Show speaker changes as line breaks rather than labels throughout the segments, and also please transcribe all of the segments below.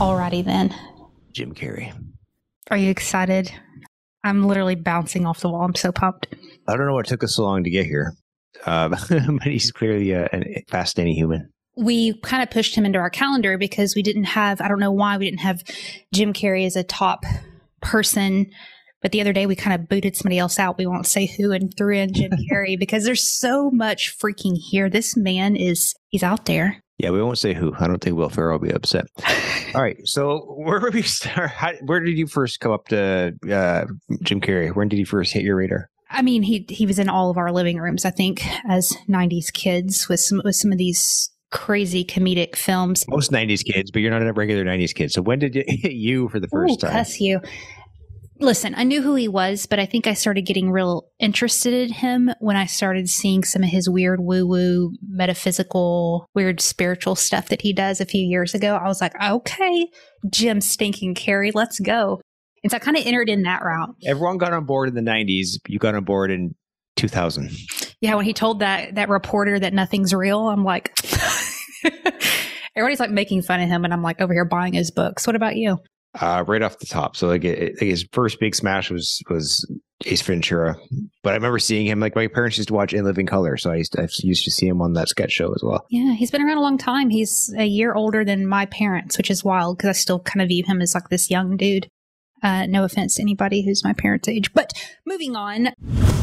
Alrighty then.
Jim Carrey.
Are you excited? I'm literally bouncing off the wall. I'm so pumped.
I don't know what took us so long to get here, uh, but he's clearly a, a fascinating human.
We kind of pushed him into our calendar because we didn't have, I don't know why we didn't have Jim Carrey as a top person. But the other day we kind of booted somebody else out. We won't say who and threw in Jim Carrey because there's so much freaking here. This man is, he's out there.
Yeah, we won't say who. I don't think Will Ferrell will be upset. All right. So where did we start? How, where did you first come up to uh, Jim Carrey? When did he first hit your radar?
I mean, he he was in all of our living rooms. I think as '90s kids with some with some of these crazy comedic films.
Most '90s kids, but you're not a regular '90s kid. So when did hit you for the first
Ooh,
time?
Cuss you. Listen, I knew who he was, but I think I started getting real interested in him when I started seeing some of his weird woo woo, metaphysical, weird spiritual stuff that he does a few years ago. I was like, okay, Jim Stinking Carrey, let's go. And so I kind of entered in that route.
Everyone got on board in the '90s. You got on board in 2000.
Yeah, when he told that that reporter that nothing's real, I'm like, everybody's like making fun of him, and I'm like over here buying his books. What about you?
Uh, right off the top. So like, it, like his first big smash was was Ace Ventura, but I remember seeing him. Like my parents used to watch In Living Color, so I used to, I used to see him on that sketch show as well.
Yeah, he's been around a long time. He's a year older than my parents, which is wild because I still kind of view him as like this young dude. Uh, no offense to anybody who's my parents' age. But moving on.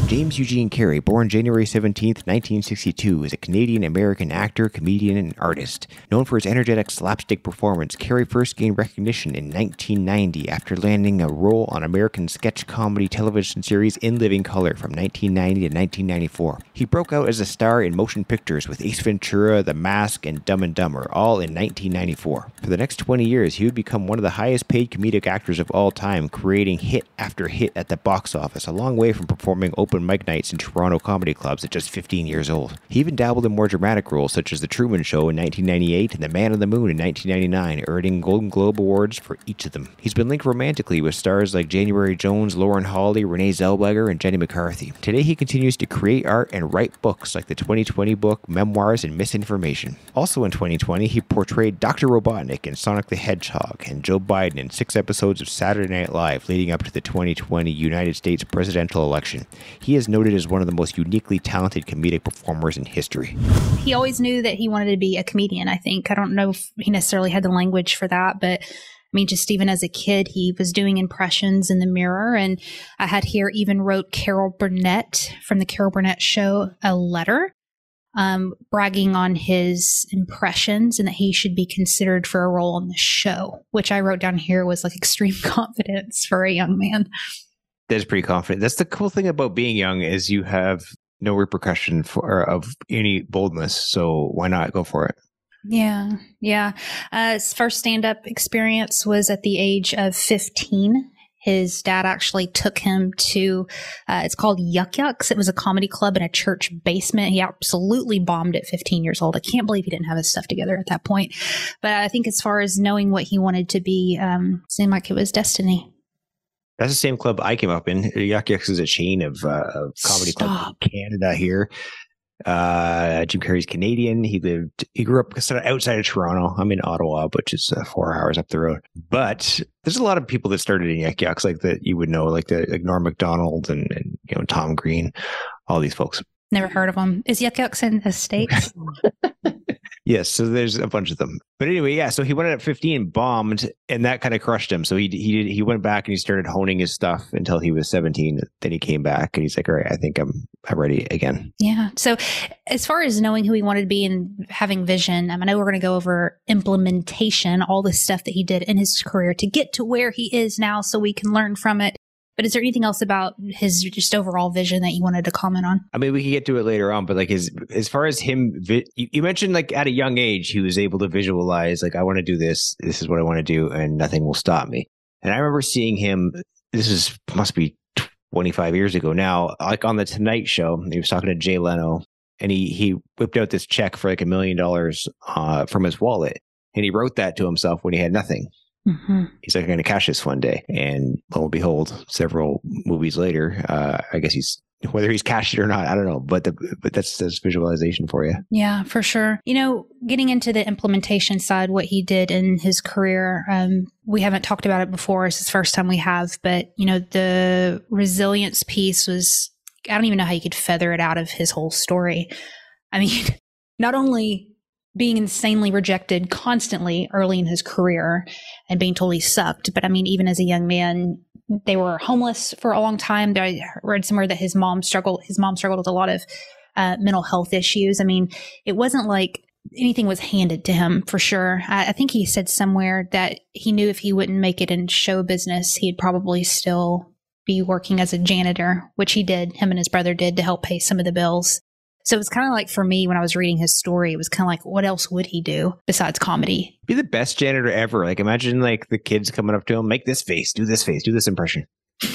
James Eugene Carrey, born January 17, 1962, is a Canadian American actor, comedian, and artist. Known for his energetic slapstick performance, Carrey first gained recognition in 1990 after landing a role on American sketch comedy television series In Living Color from 1990 to 1994. He broke out as a star in motion pictures with Ace Ventura, The Mask, and Dumb and Dumber, all in 1994. For the next 20 years, he would become one of the highest paid comedic actors of all time, creating hit after hit at the box office, a long way from performing open mic nights in Toronto comedy clubs at just 15 years old. He even dabbled in more dramatic roles such as The Truman Show in 1998 and The Man on the Moon in 1999, earning Golden Globe Awards for each of them. He's been linked romantically with stars like January Jones, Lauren Holly, Renee Zellweger, and Jenny McCarthy. Today, he continues to create art and write books like the 2020 book Memoirs and Misinformation. Also in 2020, he portrayed Dr. Robotnik in Sonic the Hedgehog and Joe Biden in six episodes of Saturday Night Live leading up to the 2020 United States presidential election. He is noted as one of the most uniquely talented comedic performers in history.
He always knew that he wanted to be a comedian, I think. I don't know if he necessarily had the language for that, but I mean, just even as a kid, he was doing impressions in the mirror. And I had here even wrote Carol Burnett from the Carol Burnett show a letter um, bragging on his impressions and that he should be considered for a role on the show, which I wrote down here was like extreme confidence for a young man.
That's pretty confident. That's the cool thing about being young is you have no repercussion for of any boldness. So why not go for it?
Yeah, yeah. Uh, his first stand up experience was at the age of 15. His dad actually took him to, uh, it's called Yuk Yuk's. It was a comedy club in a church basement. He absolutely bombed at 15 years old. I can't believe he didn't have his stuff together at that point. But I think as far as knowing what he wanted to be, um, seemed like it was destiny.
That's the same club I came up in. Yuk Yuk's is a chain of, uh, of comedy clubs in Canada here. Uh, Jim Carrey's Canadian. He lived, he grew up outside of Toronto. I'm in Ottawa, which is uh, four hours up the road. But there's a lot of people that started in Yuk Yuk's, like that you would know, like the like Norm Macdonald and, and you know Tom Green, all these folks.
Never heard of them. Is Yuk Yuk's in the States?
Yes, so there's a bunch of them. But anyway, yeah, so he went at 15, bombed, and that kind of crushed him. So he he did, he went back and he started honing his stuff until he was 17. Then he came back and he's like, "All right, I think I'm I'm ready again."
Yeah. So as far as knowing who he wanted to be and having vision, um, I know we're going to go over implementation, all the stuff that he did in his career to get to where he is now, so we can learn from it. But is there anything else about his just overall vision that you wanted to comment on?
I mean, we can get to it later on, but like his as far as him, vi- you, you mentioned like at a young age he was able to visualize like I want to do this, this is what I want to do, and nothing will stop me. And I remember seeing him. This is must be 25 years ago now, like on the Tonight Show. He was talking to Jay Leno, and he he whipped out this check for like a million dollars uh, from his wallet, and he wrote that to himself when he had nothing.
Mm-hmm.
He's like, I'm going to cash this one day. And lo and behold, several movies later, uh, I guess he's whether he's cashed it or not, I don't know. But the, but that's that's visualization for you.
Yeah, for sure. You know, getting into the implementation side, what he did in his career, um, we haven't talked about it before. It's the first time we have, but you know, the resilience piece was. I don't even know how you could feather it out of his whole story. I mean, not only being insanely rejected constantly early in his career and being totally sucked, but I mean, even as a young man, they were homeless for a long time. I read somewhere that his mom struggled. His mom struggled with a lot of uh, mental health issues. I mean, it wasn't like anything was handed to him for sure. I, I, think he said somewhere that he knew if he wouldn't make it in show business, he'd probably still be working as a janitor, which he did. Him and his brother did to help pay some of the bills. So it was kind of like for me when I was reading his story, it was kind of like, what else would he do besides comedy?
Be the best janitor ever. Like imagine like the kids coming up to him, make this face, do this face, do this impression.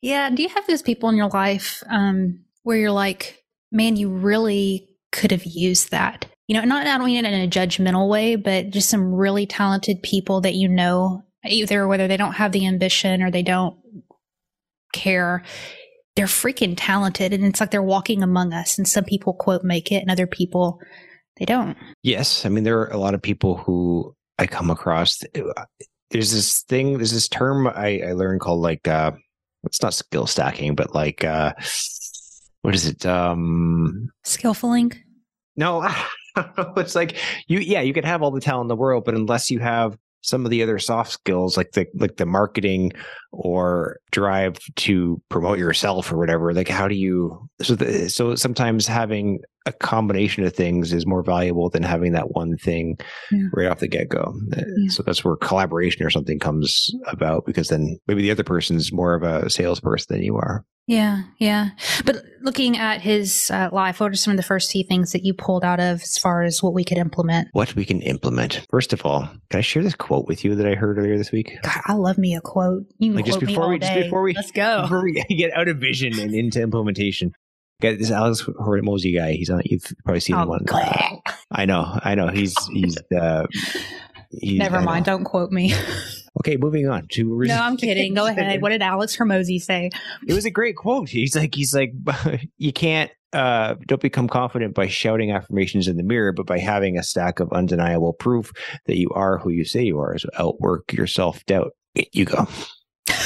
yeah. Do you have those people in your life um, where you're like, man, you really could have used that? You know, not, not only in a judgmental way, but just some really talented people that you know, either whether they don't have the ambition or they don't care they're freaking talented and it's like they're walking among us and some people quote make it and other people they don't.
Yes i mean there are a lot of people who i come across. There's this thing there's this term i, I learned called like uh it's not skill stacking but like uh what is it um
skillfuling?
No it's like you yeah you could have all the talent in the world but unless you have some of the other soft skills like the like the marketing or drive to promote yourself or whatever like how do you so the, so sometimes having a combination of things is more valuable than having that one thing yeah. right off the get-go uh, yeah. so that's where collaboration or something comes about because then maybe the other person's more of a salesperson than you are
yeah, yeah. But looking at his uh, life, what are some of the first key things that you pulled out of as far as what we could implement?
What we can implement. First of all, can I share this quote with you that I heard earlier this week?
God, I love me a quote. You like
just before we,
just
before we,
let's go.
Before we get out of vision and into implementation. Got this Alex Hormozi guy. He's on. You've probably seen oh, him one. I know. I know. He's he's. Uh,
he's Never mind. Don't quote me.
Okay, moving on to.
No, I'm kidding. Go ahead. What did Alex Hormozi say?
It was a great quote. He's like, he's like, you can't, uh, don't become confident by shouting affirmations in the mirror, but by having a stack of undeniable proof that you are who you say you are. So outwork your self doubt. You go.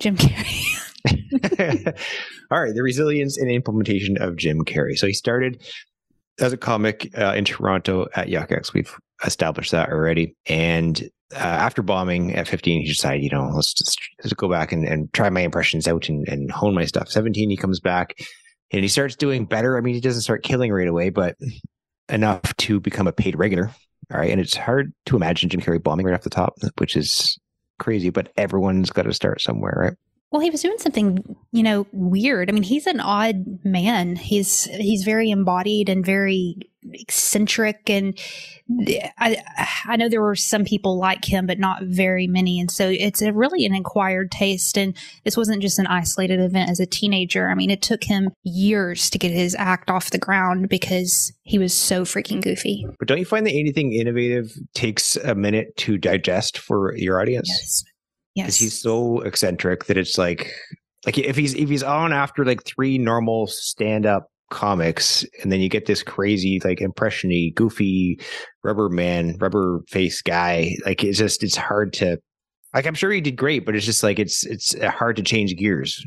Jim Carrey.
All right, the resilience and implementation of Jim Carrey. So he started as a comic uh, in Toronto at Yuk's. We've established that already. And uh, after bombing at 15, he decided, you know, let's just let's go back and, and try my impressions out and, and hone my stuff. 17, he comes back and he starts doing better. I mean, he doesn't start killing right away, but enough to become a paid regular. All right. And it's hard to imagine Jim Carrey bombing right off the top, which is crazy, but everyone's got to start somewhere, right?
Well, he was doing something, you know, weird. I mean, he's an odd man. He's he's very embodied and very eccentric and I I know there were some people like him but not very many and so it's a really an acquired taste and this wasn't just an isolated event as a teenager. I mean, it took him years to get his act off the ground because he was so freaking goofy.
But don't you find that anything innovative takes a minute to digest for your audience?
Yes. Yes.
He's so eccentric that it's like like if he's if he's on after like three normal stand up comics and then you get this crazy like impressiony goofy rubber man rubber face guy like it's just it's hard to like i'm sure he did great but it's just like it's it's hard to change gears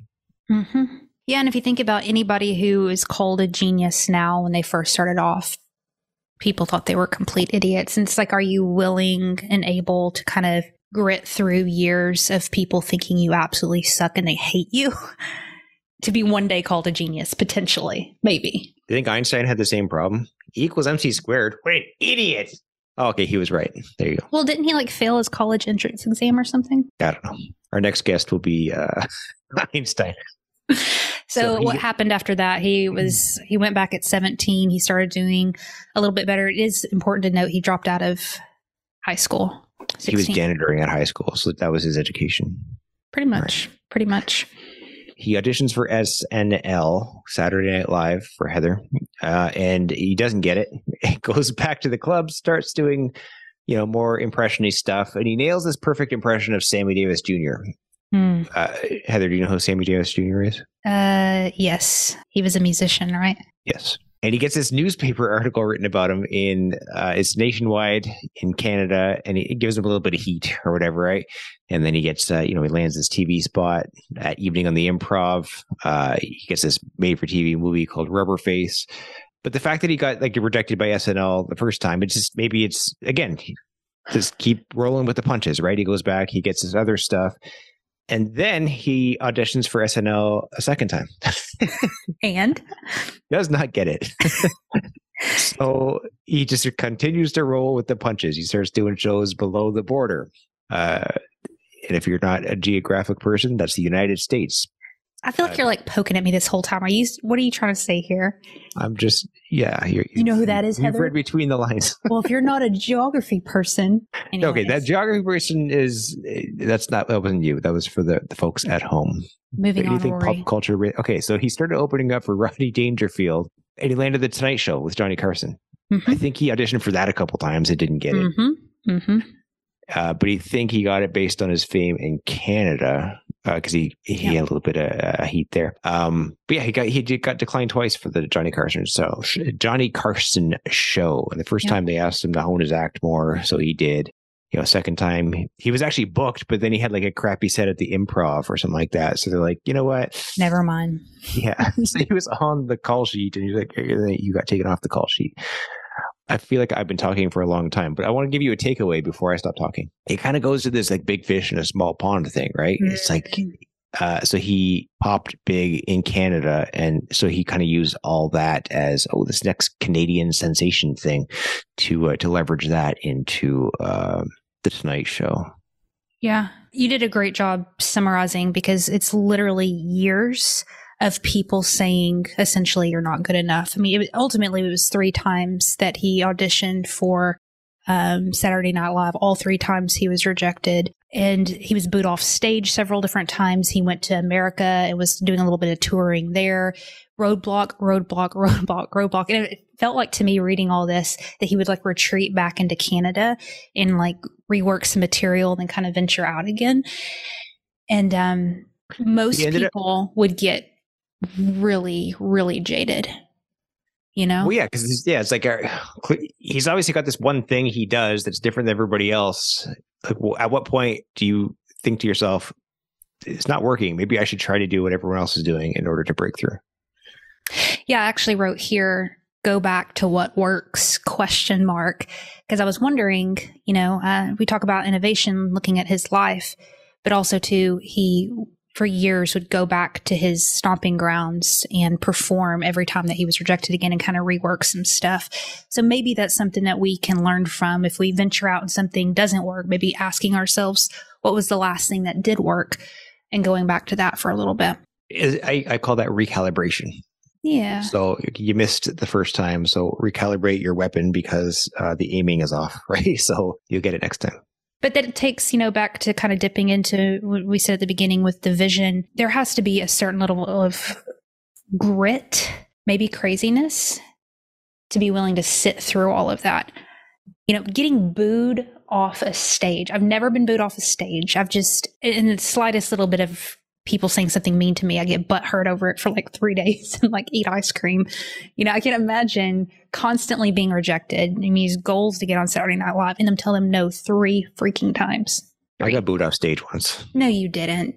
mm-hmm. yeah and if you think about anybody who is called a genius now when they first started off people thought they were complete idiots and it's like are you willing and able to kind of grit through years of people thinking you absolutely suck and they hate you to be one day called a genius, potentially, maybe.
Do you think Einstein had the same problem? E equals MC squared. What an idiot. Oh, okay, he was right. There you go.
Well, didn't he like fail his college entrance exam or something?
I don't know. Our next guest will be uh, Einstein.
So, so what happened after that? He was he went back at 17. He started doing a little bit better. It is important to note he dropped out of high school.
16. He was janitoring at high school, so that was his education.
Pretty much. Right. Pretty much.
He auditions for SNL, Saturday Night Live, for Heather, uh, and he doesn't get it. He goes back to the club, starts doing, you know, more impressiony stuff, and he nails this perfect impression of Sammy Davis Jr.
Hmm.
Uh, Heather, do you know who Sammy Davis Jr. is?
Uh, yes, he was a musician, right?
Yes. And he gets this newspaper article written about him in uh, it's nationwide in Canada, and it gives him a little bit of heat or whatever, right? And then he gets, uh, you know, he lands this TV spot at Evening on the Improv. Uh, he gets this made-for-TV movie called Rubber Face. But the fact that he got like rejected by SNL the first time, it's just maybe it's again just keep rolling with the punches, right? He goes back, he gets his other stuff, and then he auditions for SNL a second time.
And
Does not get it. so he just continues to roll with the punches. He starts doing shows below the border. Uh, and if you're not a geographic person, that's the United States.
I feel like
Uh,
you're like poking at me this whole time. Are you? What are you trying to say here?
I'm just, yeah.
You know who that is,
You've
Heather?
read between the lines.
Well, if you're not a geography person,
okay, that geography person is, eh, that's not, that wasn't you. That was for the, the folks at home.
moving on.
Anything
Rory.
pop culture. Okay, so he started opening up for Rodney Dangerfield and he landed the Tonight Show with Johnny Carson. I
Mhm.
think he auditioned for that a couple times. It didn't get it.
Mhm. Mhm.
uh, but he think he got it based on his fame in Canada because he he
Yeah.
had a little bit of uh, heat there. Um, but yeah, he got he did, got declined twice for the Johnny Carson so Johnny Carson show. And the first
Yeah.
time they asked him to hone his act more, so he did. You know, second time he was actually booked, but then he had like a crappy set at the Improv or something like that. So they're like, you know what?
Never mind.
Yeah. so he was on the call sheet, and he's like, you got taken off the call sheet. I feel like I've been talking for a long time, but I want to give you a takeaway before I stop talking. It kind of goes to this like big fish in a small pond thing, right? It's like, uh, so he popped big in Canada, and so he kind of used all that as oh, this next Canadian sensation thing to uh, to leverage that into uh, the Tonight Show.
Yeah, you did a great job summarizing because it's literally years of people saying essentially you're not good enough. I mean, it, ultimately it was three times that he auditioned for um, Saturday Night Live. All three times he was rejected, and he was booed off stage several different times. He went to America and was doing a little bit of touring there. Roadblock, roadblock, roadblock, roadblock, and it felt like to me reading all this that he would like retreat back into Canada and like rework some material, then kind of venture out again. And um, most
ended up-
people would get really, really jaded. You know?
Well, yeah, because yeah, it's like uh, cle- he's obviously got this one thing he does that's different than everybody else. Like, well, at what point do you think to yourself, "It's not working. Maybe I should try to do what everyone else is doing in order to break through."
Yeah, I actually wrote here go back to what works question mark because I was wondering, you know, uh, we talk about innovation looking at his life, but also too he for years would go back to his stomping grounds and perform every time that he was rejected again and kind of rework some stuff. So maybe that's something that we can learn from if we venture out and something doesn't work, maybe asking ourselves what was the last thing that did work and going back to that for a little bit.
I, I call that recalibration.
Yeah.
So you missed the first time, so recalibrate your weapon because uh, the aiming is off, right? So you'll get it next time.
But that it takes, you know, back to kind of dipping into what we said at the beginning with the vision. There has to be a certain level of grit, maybe craziness, to be willing to sit through all of that. You know, getting booed off a stage. I've never been booed off a stage. I've just, in the slightest little bit of people saying something mean to me, I get butt hurt over it for like three days and like eat ice cream. You know, I can imagine constantly being rejected. I mean, his goals to get on Saturday Night Live and them tell them no three freaking times.
I got booed off stage once.
No, you didn't.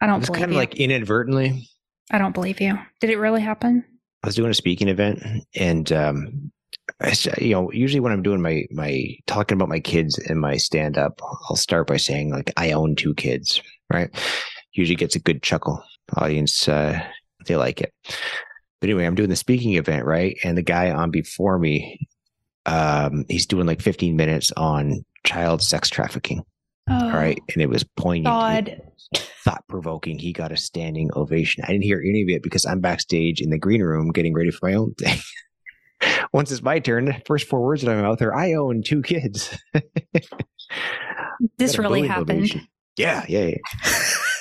I don't believe
kind of
you.
like inadvertently.
I don't believe you. Did it really happen?
I was doing a speaking event, and um, I, you know, usually when I'm doing my my talking about my kids in my stand up, I'll start by saying like I own two kids, right? Usually gets a good chuckle. Audience, uh, they like it. But anyway, I'm doing the speaking event, right? And the guy on before me, um, he's doing like 15 minutes on child sex trafficking,
Oh,
all right? And it was poignant thought provoking. He got a standing ovation. I didn't hear any of it because I'm backstage in the green room getting ready for my own thing. Once it's my turn, the first four words that I'm out there, I own two kids.
This really happened.
ovation. Yeah, yeah, yeah.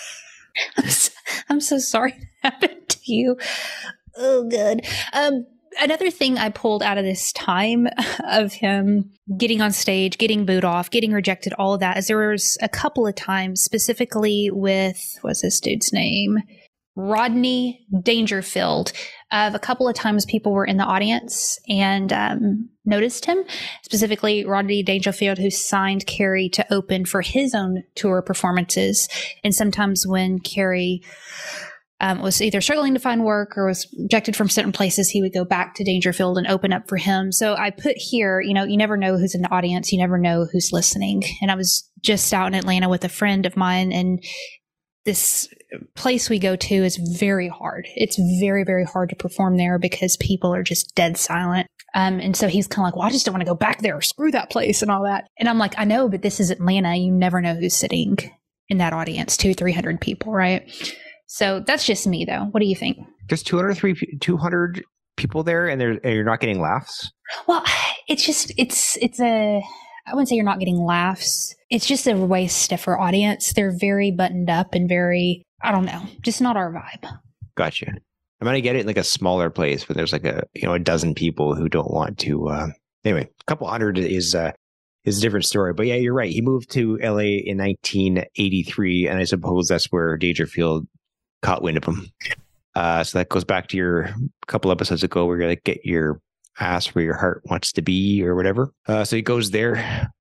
I'm so, sorry it happened to you. Oh, good. Um, another thing I pulled out of this time of him getting on stage, getting booed off, getting rejected, all of that is there was a couple of times, specifically with what's this dude's name? Rodney Dangerfield. Of a couple of times, people were in the audience and um, noticed him. Specifically, Rodney Dangerfield, who signed Carrey to open for his own tour performances. And sometimes when Carrey um, was either struggling to find work or was rejected from certain places, he would go back to Dangerfield and open up for him. So I put here, you know, you never know who's in the audience, you never know who's listening. And I was just out in Atlanta with a friend of mine, and this place we go to is very hard. It's very, very hard to perform there because people are just dead silent. Um, and so he's kind of like, well, I just don't want to go back there. Screw that place and all that. And I'm like, I know, but this is Atlanta. You never know who's sitting in that audience, two, 300 people, right? So that's just me, though. What do you think?
There's 203, 200 people there, and, and you're not getting laughs.
Well, it's just it's it's a I wouldn't say you're not getting laughs. It's just a way stiffer audience. They're very buttoned up and very I don't know, just not our vibe.
Gotcha. I might get it in like a smaller place where there's like a you know a dozen people who don't want to. Uh, anyway, a couple hundred is uh, is a different story. But yeah, you're right. He moved to LA in 1983, and I suppose that's where Dangerfield caught wind of him. Uh, so that goes back to your couple episodes ago where you're like, get your ass where your heart wants to be or whatever. Uh, so he goes there,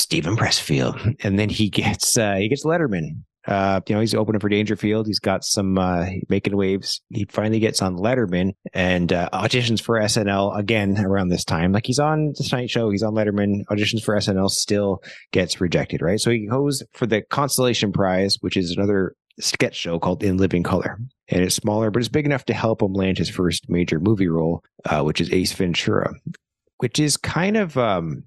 Steven Pressfield, and then he gets uh, he gets Letterman. Uh, you know, he's opening for Dangerfield. He's got some uh, making waves. He finally gets on Letterman and uh, auditions for SNL again around this time. Like he's on the Tonight Show, he's on Letterman. Auditions for SNL, still gets rejected. Right, so he goes for the Constellation Prize, which is another sketch show called In Living Color. And it's smaller, but it's big enough to help him land his first major movie role, uh, which is Ace Ventura, which is kind of. Um,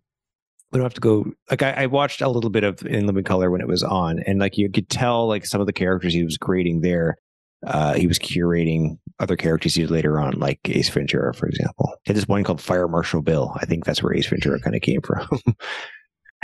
we don't have to go like I, I, watched a little bit of in living color when it was on and like you could tell like some of the characters he was creating there uh, he was curating other characters he did later on like ace ventura for example he had this one called fire marshal bill i think that's where ace ventura kind of came from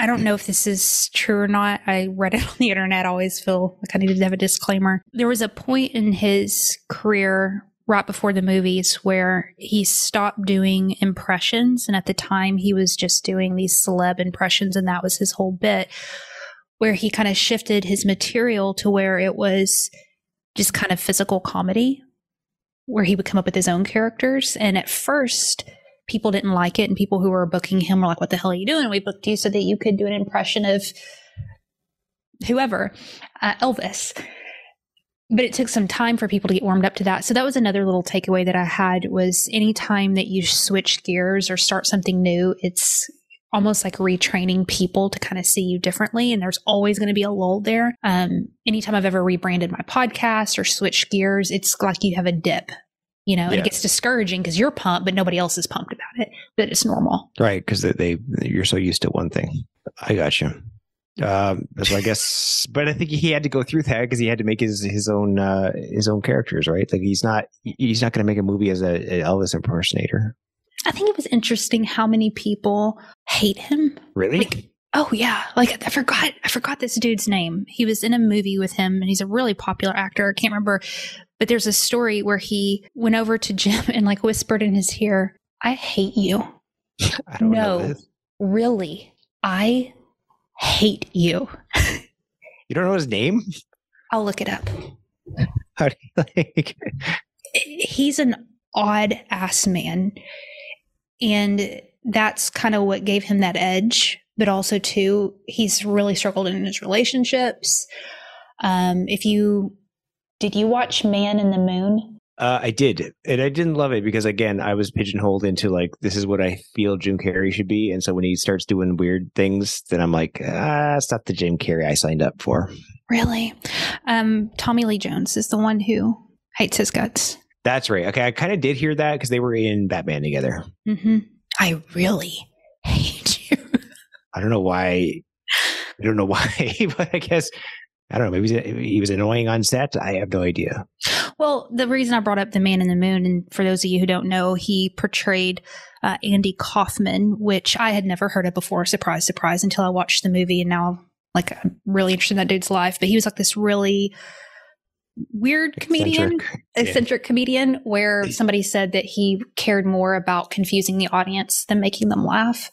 I don't know if this is true or not. I read it on the internet. I always feel like I needed to have a disclaimer. There was a point in his career right before the movies where he stopped doing impressions. And at the time, he was just doing these celeb impressions, and that was his whole bit, where he kind of shifted his material to where it was just kind of physical comedy, where he would come up with his own characters. And at first, people didn't like it and people who were booking him were like, what the hell are you doing? We booked you so that you could do an impression of whoever, uh, Elvis. But it took some time for people to get warmed up to that. So that was another little takeaway that I had was anytime that you switch gears or start something new, it's almost like retraining people to kind of see you differently. And there's always going to be a lull there. Um, anytime I've ever rebranded my podcast or switched gears, it's like you have a dip you know, yeah. and it gets discouraging because you're pumped, but nobody else is pumped about it. But it's normal,
right? Because they, they, you're so used to one thing. I got you. Um, so I guess, but I think he had to go through that because he had to make his his own uh, his own characters, right? Like he's not he's not going to make a movie as a, an Elvis impersonator.
I think it was interesting how many people hate him.
Really?
Like, oh yeah, like I forgot I forgot this dude's name. He was in a movie with him, and he's a really popular actor. I can't remember but there's a story where he went over to Jim and like whispered in his ear, I hate you.
I don't no, know.
Really. I hate you.
you don't know his name?
I'll look it up.
How do you like
He's an odd ass man. And that's kind of what gave him that edge. But also, too, he's really struggled in his relationships. Um, if you did you watch Man in the Moon?
Uh, I did, and I didn't love it because again, I was pigeonholed into like this is what I feel Jim Carrey should be, and so when he starts doing weird things, then I'm like, ah, it's not the Jim Carrey I signed up for.
Really, um, Tommy Lee Jones is the one who hates his guts.
That's right. Okay, I kind of did hear that because they were in Batman together.
Mm-hmm. I really hate you.
I don't know why. I don't know why, but I guess I don't know. Maybe he was annoying on set. I have no idea.
Well, the reason I brought up the Man in the Moon, and for those of you who don't know, he portrayed uh, Andy Kaufman, which I had never heard of before. Surprise, surprise! Until I watched the movie, and now like I'm really interested in that dude's life. But he was like this really weird comedian,
Eccentric.
eccentric comedian, where somebody said that he cared more about confusing the audience than making them laugh.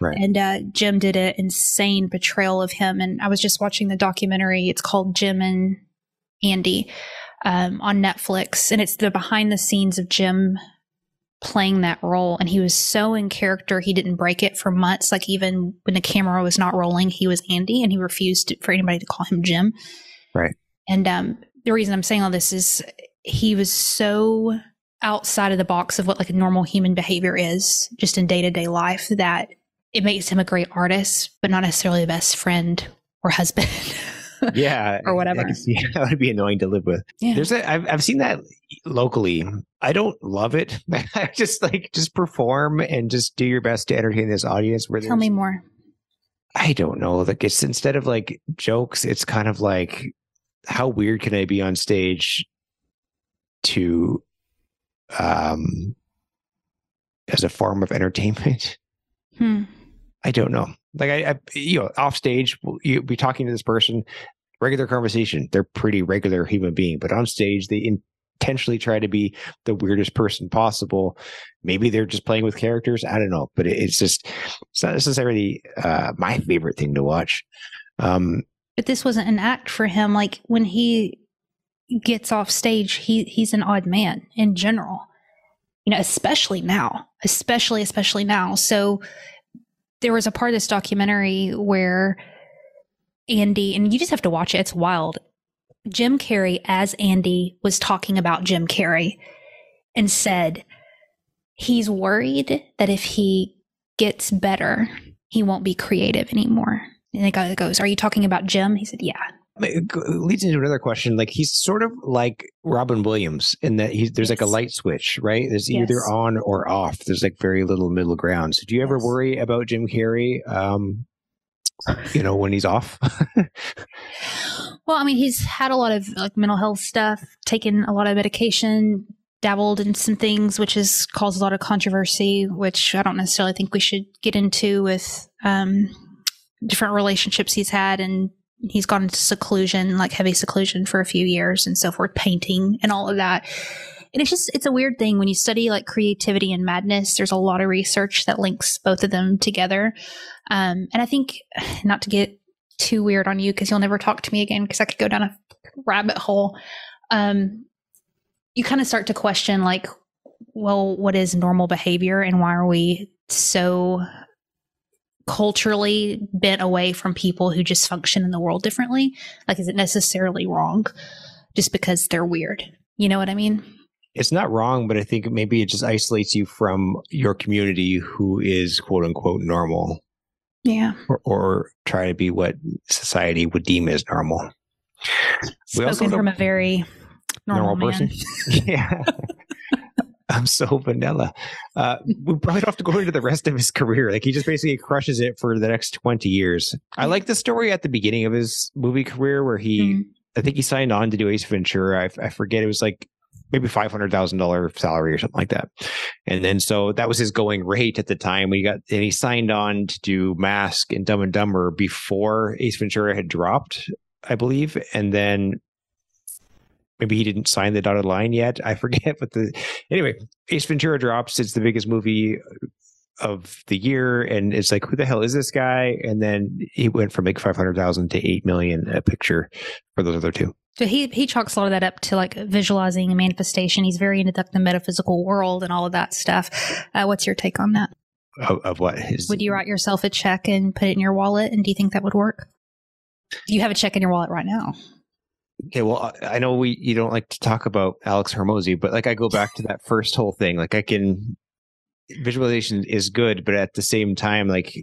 Right.
And uh, Jim did an insane portrayal of him. And I was just watching the documentary. It's called Jim and Andy um, on Netflix, and it's the behind the scenes of Jim playing that role. And he was so in character, he didn't break it for months. Like even when the camera was not rolling, he was Andy, and he refused to, for anybody to call him Jim.
Right.
And um, the reason I'm saying all this is he was so outside of the box of what like a normal human behavior is, just in day to day life, that it makes him a great artist, but not necessarily the best friend or husband.
yeah,
Or whatever.
I can see that would be annoying to live with.
yeah.
There's a I've I've seen that locally. I don't love it. I just like just perform and just do your best to entertain this audience. Where
Tell me more.
I don't know. Like it's instead of like jokes, it's kind of like how weird can I be on stage to um as a form of entertainment?
Hmm.
I don't know. Like I, I you know, off stage, you be talking to this person, regular conversation. They're pretty regular human being, but on stage, they intentionally try to be the weirdest person possible. Maybe they're just playing with characters. I don't know, but it- it's just it's not necessarily uh, my favorite thing to watch. Um,
But this wasn't an act for him. Like when he gets off stage, he he's an odd man in general. You know, especially now, especially especially now. So there was a part of this documentary where Andy, and you just have to watch it. It's wild. Jim Carrey as Andy was talking about Jim Carrey and said he's worried that if he gets better, he won't be creative anymore. And the guy goes, Are you talking about Jim? He said, Yeah.
It leads into another question. Like he's sort of like Robin Williams in that he's there's like a light switch, right? There's either on or off. There's like very little middle ground. So do you ever
Yes.
worry about Jim Carrey? Um, you know, when he's off.
Well, I mean, he's had a lot of like mental health stuff, taken a lot of medication, dabbled in some things, which has caused a lot of controversy, which I don't necessarily think we should get into with um, different relationships he's had. And he's gone into seclusion, like heavy seclusion for a few years and so forth, painting and all of that. And it's just, it's a weird thing when you study like creativity and madness. There's a lot of research that links both of them together. Um, and I think, not to get too weird on you because you'll never talk to me again because I could go down a rabbit hole. Um, you kind of start to question, like, well, what is normal behavior and why are we so culturally bent away from people who just function in the world differently? Like, is it necessarily wrong just because they're weird? You know what I mean?
it's not wrong, but I think maybe it just isolates you from your community who is quote unquote normal
Yeah.
or, or try to be what society would deem as normal. We also
Spoken from a very normal, man.
yeah. I'm so vanilla. Uh, we probably don't have to go into the rest of his career. Like he just basically crushes it for the next 20 years. I like the story at the beginning of his movie career where he,
Mhm.
I think he signed on to do Ace Ventura. I, I forget. It was like maybe $500,000 salary or something like that. And then so that was his going rate at the time. We got, and he signed on to do Mask and Dumb and Dumber before Ace Ventura had dropped, I believe. And then maybe he didn't sign the dotted line yet. I forget. But the, anyway, Ace Ventura drops. It's the biggest movie of the year. And it's like, who the hell is this guy? And then he went from like 500,000 to 8 million a picture for those other two.
So he he chalks a lot of that up to like visualizing and manifestation. He's very into the metaphysical world and all of that stuff. Uh, what's your take on that?
Of, of what his
Would you write yourself a check and put it in your wallet? And do you think that would work? Do you have a check in your wallet right now?
Okay, well, I know we you don't like to talk about Alex Hormozi, but like I go back to that first whole thing. Like I can visualization is good, but at the same time, like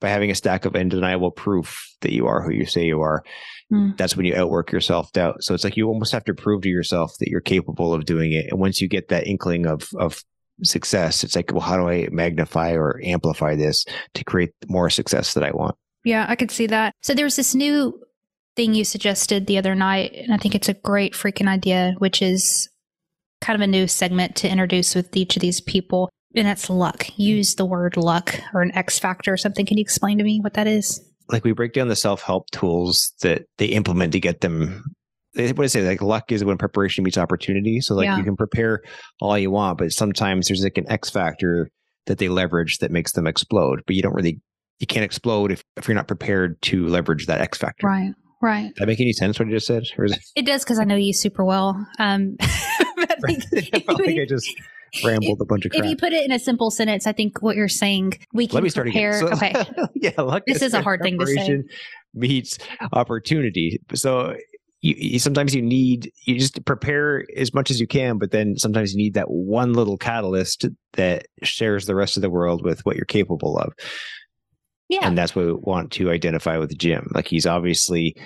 by having a stack of undeniable proof that you are who you say you are,
Hmm.
that's when you outwork your self doubt. So it's like you almost have to prove to yourself that you're capable of doing it. And once you get that inkling of of success, it's like, well, how do I magnify or amplify this to create more success that I want?
Yeah, I could see that. So there's this new thing you suggested the other night, and I think it's a great freaking idea, which is kind of a new segment to introduce with each of these people. And that's luck. Use the word luck or an X factor or something. Can you explain to me what that is?
like we break down the self-help tools that they implement to get them they what I say like luck is when preparation meets opportunity. So like
Yeah.
you can prepare all you want, but sometimes there's like an X factor that they leverage that makes them explode. But you don't really you can't explode if, if you're not prepared to leverage that X factor.
Right. Right.
Did that make any sense what I just said? It,
It does because I know you super well. Um, but I think
I like just rambled a bunch of crap.
if you put it in a simple sentence, I think what you're saying, we can
Let me start
prepare.
again. So-
okay.
yeah,
This is a hard thing to say.
Meets opportunity. So you, you sometimes you need you just prepare as much as you can, but then sometimes you need that one little catalyst that shares the rest of the world with what you're capable of.
Yeah.
And that's what we want to identify with Jim. Like he's obviously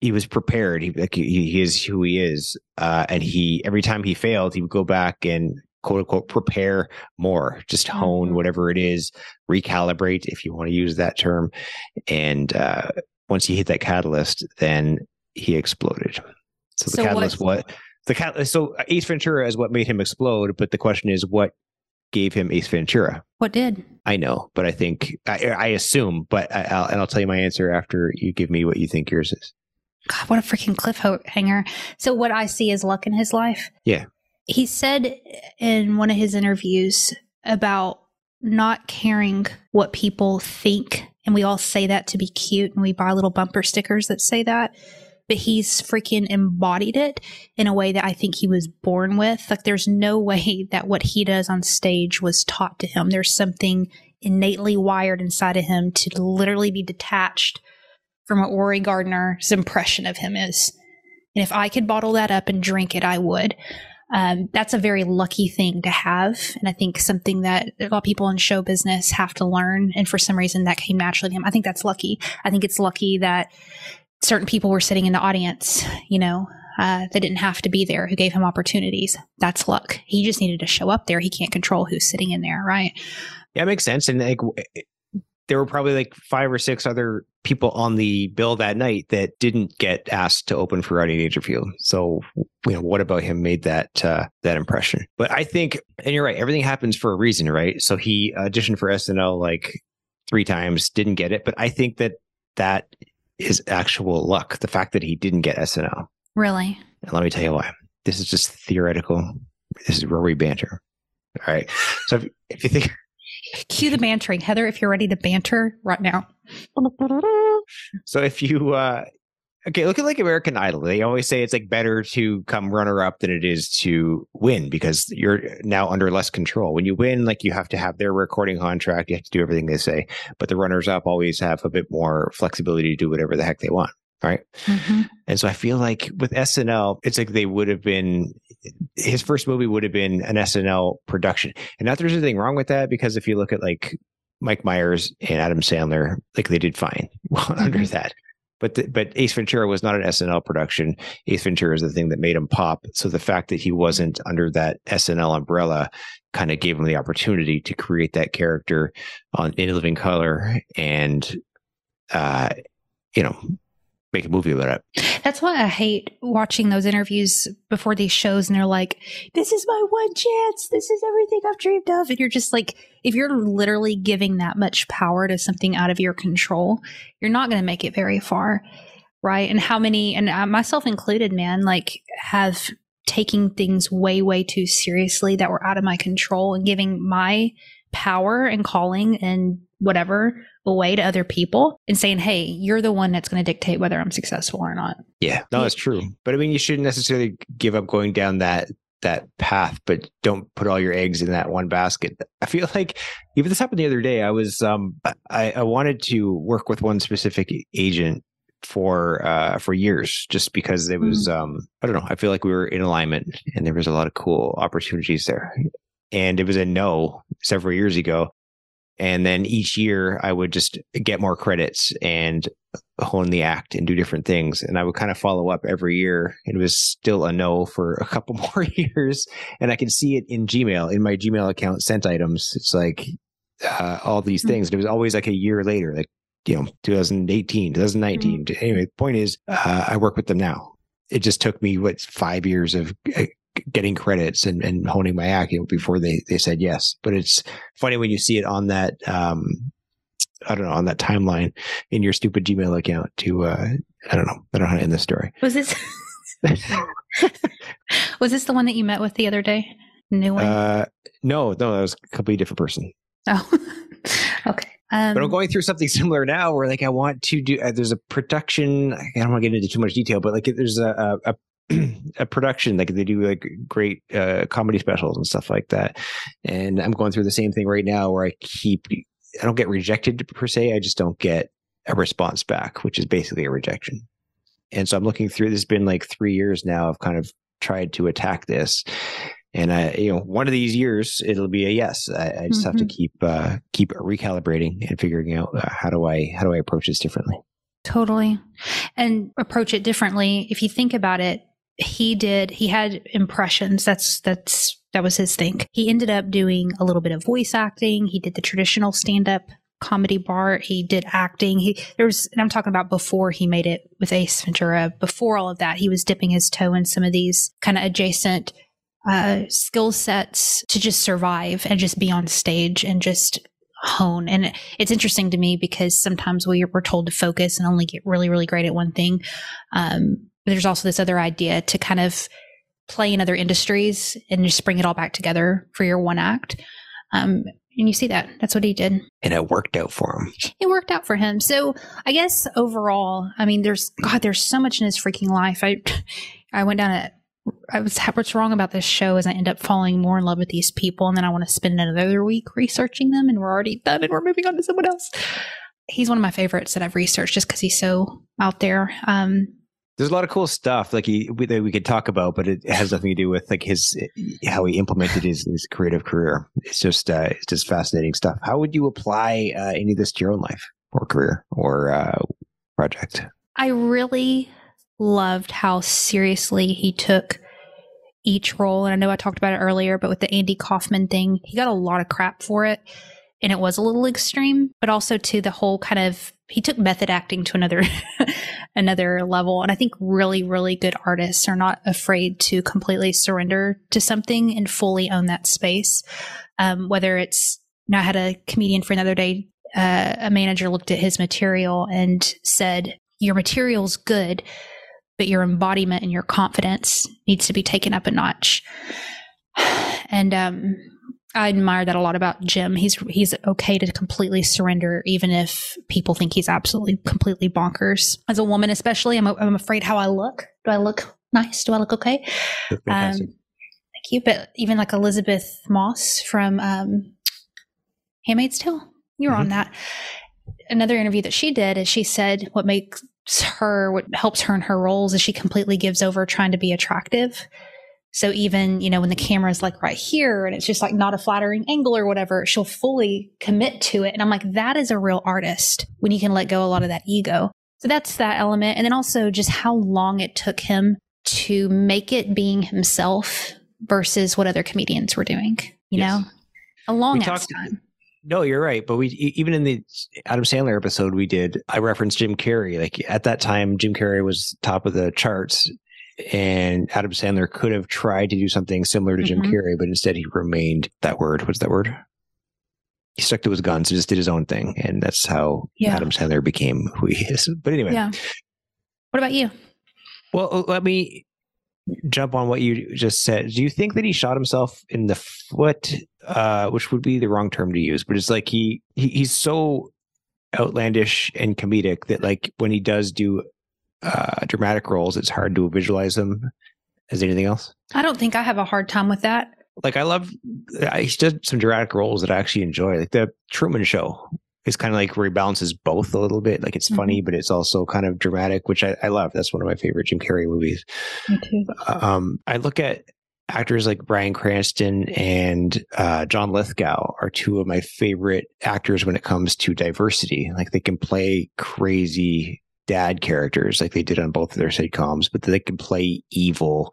he was prepared. He like he, he is who he is. Uh, and he every time he failed, he would go back and quote unquote prepare more, just hone
Mhm.
whatever it is, recalibrate if you want to use that term. And uh, once he hit that catalyst, then he exploded. So the
So
catalyst what the catalyst so Ace Ventura is what made him explode, but the question is what gave him Ace Ventura?
What did?
I know, but I think I, I assume, but I, I'll, and I'll tell you my answer after you give me what you think yours is.
God, what a freaking cliffhanger. So, what I see is luck in his life.
Yeah.
He said in one of his interviews about not caring what people think. And we all say that to be cute, and we buy little bumper stickers that say that. But he's freaking embodied it in a way that I think he was born with. Like, there's no way that what he does on stage was taught to him. There's something innately wired inside of him to literally be detached from what Rory Gardiner's impression of him is. And if I could bottle that up and drink it, I would. Um, that's a very lucky thing to have. And I think something that a lot of people in show business have to learn. And for some reason that came naturally to him. I think that's lucky. I think it's lucky that certain people were sitting in the audience, you know, uh, that didn't have to be there, who gave him opportunities. That's luck. He just needed to show up there. He can't control who's sitting in there, right?
Yeah, it makes sense. And like, w- there were probably like five or six other people on the bill that night that didn't get asked to open for Rodney Dangerfield. So, you know, what about him made that uh, that impression? But I think, and you're right, everything happens for a reason, right? So he auditioned for SNL like three times, didn't get it. But I think that that is actual luck. The fact that he didn't get SNL.
Really?
And let me tell you why. This is just theoretical. This is where we banter. All right. So if, if you think
Cue the bantering. Heather, if you're ready to banter right now.
So if you uh okay, look at like American Idol. They always say it's like better to come runner up than it is to win because you're now under less control. When you win, like you have to have their recording contract, you have to do everything they say. But the runners up always have a bit more flexibility to do whatever the heck they want. Right. And so I feel like with SNL, it's like they would have been his first movie would have been an SNL production. And not there's anything wrong with that because if you look at like Mike Myers and Adam Sandler, like they did fine under
Mhm.
that. But the, but Ace Ventura was not an SNL production. Ace Ventura is the thing that made him pop. So the fact that he wasn't under that SNL umbrella kind of gave him the opportunity to create that character on In Living Color and uh you know make a movie about it.
That's why I hate watching those interviews before these shows and they're like, this is my one chance. This is everything I've dreamed of. And you're just like, if you're literally giving that much power to something out of your control, you're not going to make it very far. Right. And how many, and uh, myself included, man, like have taking things way, way too seriously that were out of my control and giving my power and calling and whatever away to other people and saying, hey, you're the one that's going to dictate whether I'm successful or not.
Yeah, no,
Yeah.
it's true. But I mean, you shouldn't necessarily give up going down that that path, but don't put all your eggs in that one basket. I feel like even this happened the other day. I was um I, I wanted to work with one specific agent for uh for years just because it was um I don't know, I feel like we were in alignment and there was a lot of cool opportunities there. And it was a no several years ago. And then each year I would just get more credits and hone the act and do different things. And I would kind of follow up every year. It was still a no for a couple more years. And I can see it in Gmail, in my Gmail account, sent items. It's like uh, all these things. And it was always like a year later, like, you know, 2018, 2019. Anyway, the point is, uh, I work with them now. It just took me, what, five years of uh, getting credits and, and honing my act you know, before they, they said yes. But it's funny when you see it on that, um, I don't know, on that timeline in your stupid Gmail account to uh I don't know. I don't know how to end this story.
Was this was this the one that you met with the other day? New one?
Uh, no, no, that was a completely different person.
Oh, okay.
Um, but I'm going through something similar now, where like I want to do. Uh, there's a production. I don't want to get into too much detail, but like there's a a, a production like they do like great uh, comedy specials and stuff like that. And I'm going through the same thing right now, where I keep. I don't get rejected per se. I just don't get a response back, which is basically a rejection. And so I'm looking through. This has been like three years now. I've kind of tried to attack this and I, you know, one of these years it'll be a yes. I, I just mm-hmm. have to mm-hmm. keep uh, keep recalibrating and figuring out uh, how do I how do I approach this differently.
Totally, and approach it differently. If you think about it, he did. He had impressions. That's that's that was his thing. He ended up doing a little bit of voice acting. He did the traditional stand up comedy bar. He did acting. He there's and I'm talking about before he made it with Ace Ventura. Before all of that, he was dipping his toe in some of these kind of adjacent uh, skill sets to just survive and just be on stage and just hone. And it's interesting to me because sometimes we we're told to focus and only get really, really great at one thing. Um, there's also this other idea to kind of play in other industries and just bring it all back together for your one act. Um, and you see that. That's what he did.
And it worked out for him.
It worked out for him. So I guess overall, I mean, there's, God, there's so much in his freaking life. I, I went down a I was what's wrong about this show is I end up falling more in love with these people, and then I want to spend another week researching them, and we're already done, and we're moving on to someone else. He's one of my favorites that I've researched just because he's so out there. Um,
There's a lot of cool stuff like he we, that we could talk about, but it has nothing to do with like his how he implemented his, his creative career. It's just uh, it's just fascinating stuff. How would you apply uh, any of this to your own life or career or uh, project?
I really loved how seriously he took each role. And I know I talked about it earlier, but with the Andy Kaufman thing, he got a lot of crap for it. And it was a little extreme, but also to the whole kind of he took method acting to another another level. And I think really, really good artists are not afraid to completely surrender to something and fully own that space. Um, whether it's you know, I had a comedian for another day, uh, a manager looked at his material and said, Your material's good, but your embodiment and your confidence needs to be taken up a notch. And um, I admire that a lot about Jim. He's he's okay to completely surrender, even if people think he's absolutely completely bonkers. As a woman, especially, I'm I'm afraid how I look. Do I look nice? Do I look okay? Um, thank you. But even like Elisabeth Moss from um, Handmaid's Tale, you're mm-hmm. on that. Another interview that she did is she said what makes her, what helps her in her roles is she completely gives over trying to be attractive. So even, you know, when the camera is like right here and it's just like not a flattering angle or whatever, she'll fully commit to it. And I'm like, that is a real artist when you can let go a lot of that ego. So that's that element. And then also just how long it took him to make it being himself versus what other comedians were doing, you yes. know, a long ass time.
No, you're right. But we even in the Adam Sandler episode we did, I referenced Jim Carrey. Like at that time, Jim Carrey was top of the charts, and Adam Sandler could have tried to do something similar to mm-hmm. Jim Carrey, but instead he remained that word. What's that word? He stuck to his guns and just did his own thing, and that's how yeah. Adam Sandler became who he is. But anyway,
yeah. What about you?
Well, let me jump on what you just said. Do you think that he shot himself in the foot, uh, which would be the wrong term to use, but it's like he, he he's so outlandish and comedic that like when he does do uh, dramatic roles, it's hard to visualize them as anything else.
I don't think I have a hard time with that.
Like I love, I did some dramatic roles that I actually enjoy, like the Truman Show it's kind of like where he balances both a little bit. Like it's mm-hmm. funny, but it's also kind of dramatic, which I, I, love. That's one of my favorite Jim Carrey movies. Me too. Uh, um, I look at actors like Bryan Cranston and uh, John Lithgow are two of my favorite actors when it comes to diversity. Like they can play crazy dad characters like they did on both of their sitcoms, but they can play evil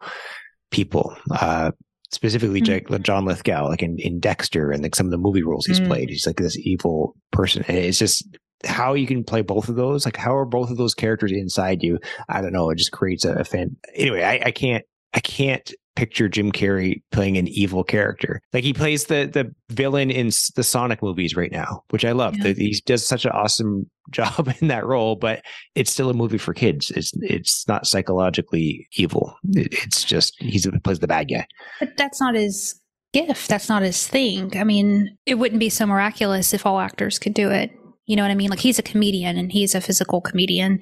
people. Uh, specifically mm-hmm. John Lithgow, like in, in Dexter and like some of the movie roles he's mm-hmm. played. He's like this evil person. And it's just how you can play both of those. Like how are both of those characters inside you? I don't know. It just creates a, a fan. Anyway, I, I can't, I can't picture Jim Carrey playing an evil character. Like he plays the the villain in the Sonic movies right now, which I love. Yeah. He does such an awesome job in that role, but it's still a movie for kids. It's it's not psychologically evil. It's just he's he plays the bad guy.
But that's not his gift. That's not his thing. I mean, it wouldn't be so miraculous if all actors could do it. You know what I mean? Like he's a comedian and he's a physical comedian.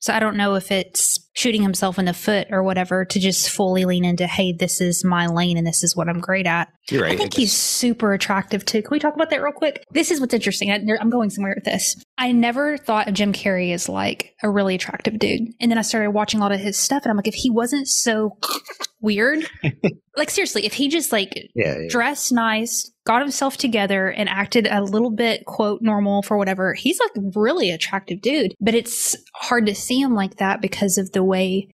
So I don't know if it's shooting himself in the foot or whatever to just fully lean into, hey, this is my lane and this is what I'm great at.
You're right.
I think he's super attractive too. Can we talk about that real quick? This is what's interesting. I, I'm going somewhere with this. I never thought of Jim Carrey as like a really attractive dude. And then I started watching a lot of his stuff and I'm like, if he wasn't so weird, like seriously, if he just like yeah, yeah. dressed nice, got himself together and acted a little bit quote normal for whatever he's like really attractive dude but it's hard to see him like that because of the way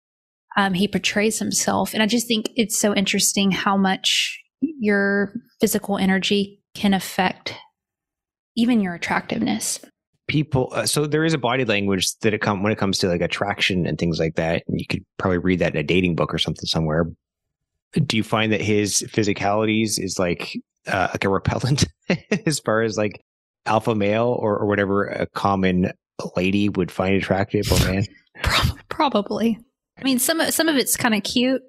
um, he portrays himself. And i just think it's so interesting how much your physical energy can affect even your attractiveness.
People uh, so there is a body language that it come when it comes to like attraction and things like that and you could probably read that in a dating book or something somewhere. Do you find that his physicalities is like uh, like a repellent as far as like alpha male or, or whatever a common lady would find attractive or man?
Probably. I mean, some some of it's kind of cute,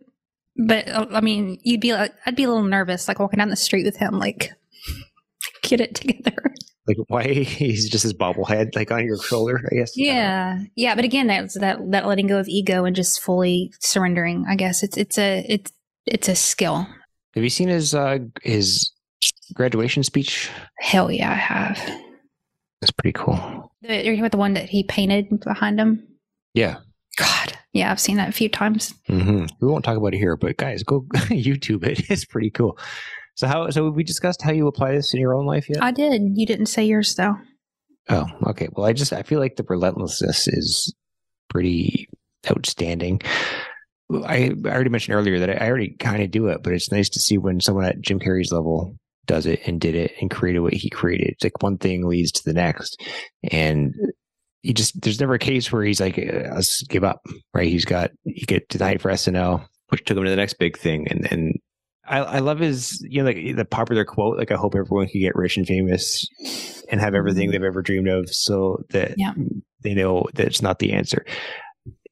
but uh, I mean, you'd be like, I'd be a little nervous, like walking down the street with him, like get it together.
Like why he's just his bobblehead like on your shoulder, I guess.
Yeah, yeah, but again, that's that that letting go of ego and just fully surrendering. I guess it's it's a it's it's a skill.
Have you seen his uh his graduation speech?
Hell yeah, I have.
That's pretty cool.
The, are you with the one that he painted behind him?
Yeah.
God, yeah, I've seen that a few times.
Mm-hmm. We won't talk about it here, but guys, go YouTube it. It's pretty cool. So how? So we discussed how you apply this in your own life yet?
I did. You didn't say yours though.
Oh, okay. Well, I just I feel like the relentlessness is pretty outstanding. I, I already mentioned earlier that I already kind of do it, but it's nice to see when someone at Jim Carrey's level does it and did it and created what he created. It's like one thing leads to the next. And he just, there's never a case where he's like, uh, let's give up, right? He's got, he get denied for SNL, which took him to the next big thing. And, and I, I love his, you know, like the popular quote, like, I hope everyone can get rich and famous and have everything mm-hmm. they've ever dreamed of so that yeah. they know that it's not the answer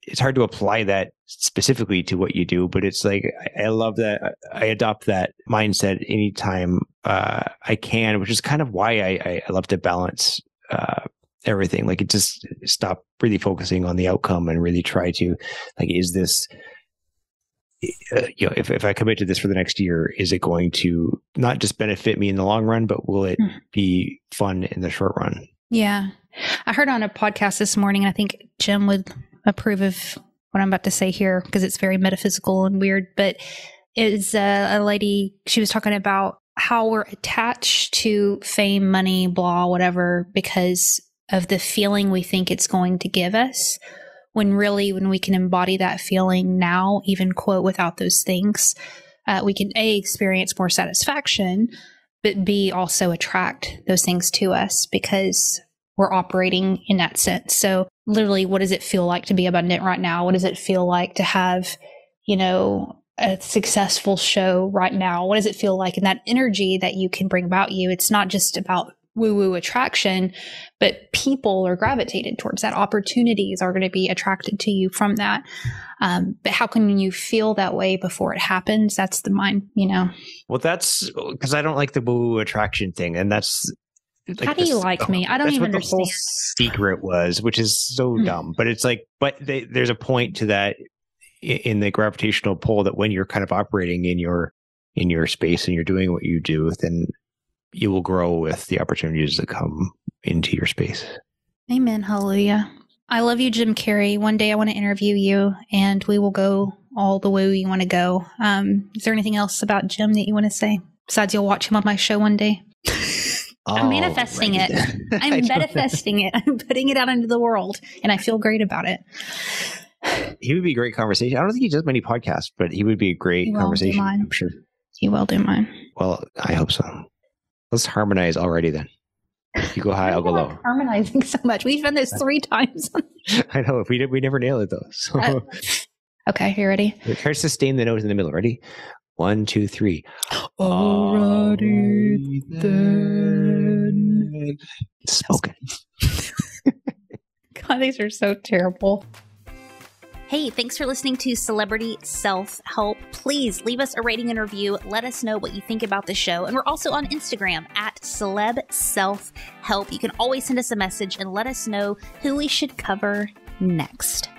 it's hard to apply that specifically to what you do, but it's like I, I love that I adopt that mindset anytime uh, I can, which is kind of why I, I love to balance uh, everything. Like it just stop really focusing on the outcome and really try to like, is this uh, you know, if, if I commit to this for the next year, is it going to not just benefit me in the long run, but will it hmm. be fun in the short run?
Yeah. I heard on a podcast this morning, and I think Jim would approve of what I'm about to say here because it's very metaphysical and weird, but is uh, a lady, she was talking about how we're attached to fame, money, blah, whatever, because of the feeling we think it's going to give us. When really, when we can embody that feeling now, even quote without those things, uh, we can A, experience more satisfaction, but B, also attract those things to us because we're operating in that sense. So literally, what does it feel like to be abundant right now? What does it feel like to have, you know, a successful show right now? What does it feel like? And that energy that you can bring about you, it's not just about woo woo attraction, but people are gravitated towards that. Opportunities are going to be attracted to you from that. Um, but how can you feel that way before it happens? That's the mind, you know.
Well, that's because I don't like the woo woo attraction thing, and that's
like How do you like me? I don't even understand.
The secret was, which is so mm. dumb. But it's like, but they, there's a point to that in the gravitational pull that when you're kind of operating in your in your space and you're doing what you do, then you will grow with the opportunities that come into your space.
Amen. Hallelujah. I love you, Jim Carrey. One day I want to interview you, and we will go all the way you want to go. Um, is there anything else about Jim that you want to say besides you'll watch him on my show one day? I'm manifesting right. it. I'm manifesting it. I'm putting it out into the world, and I feel great about it.
He would be a great conversation. I don't think he does many podcasts, but he would be a great conversation. I'm sure.
He will do mine.
Well, I hope so. Let's harmonize already then. You go high, I'll go low.
Harmonizing so much. We've done this three times.
I know. If we did, we never nail it though. So.
Uh, okay, you ready?
Try to sustain the note in the middle. Ready?
One, two, three.
Alrighty then.
Smoking.
God, these are so terrible.
Hey, thanks for listening to Celebrity Self Help. Please leave us a rating and review. Let us know what you think about the show. And we're also on Instagram at Celeb Self Help. You can always send us a message and let us know who we should cover next.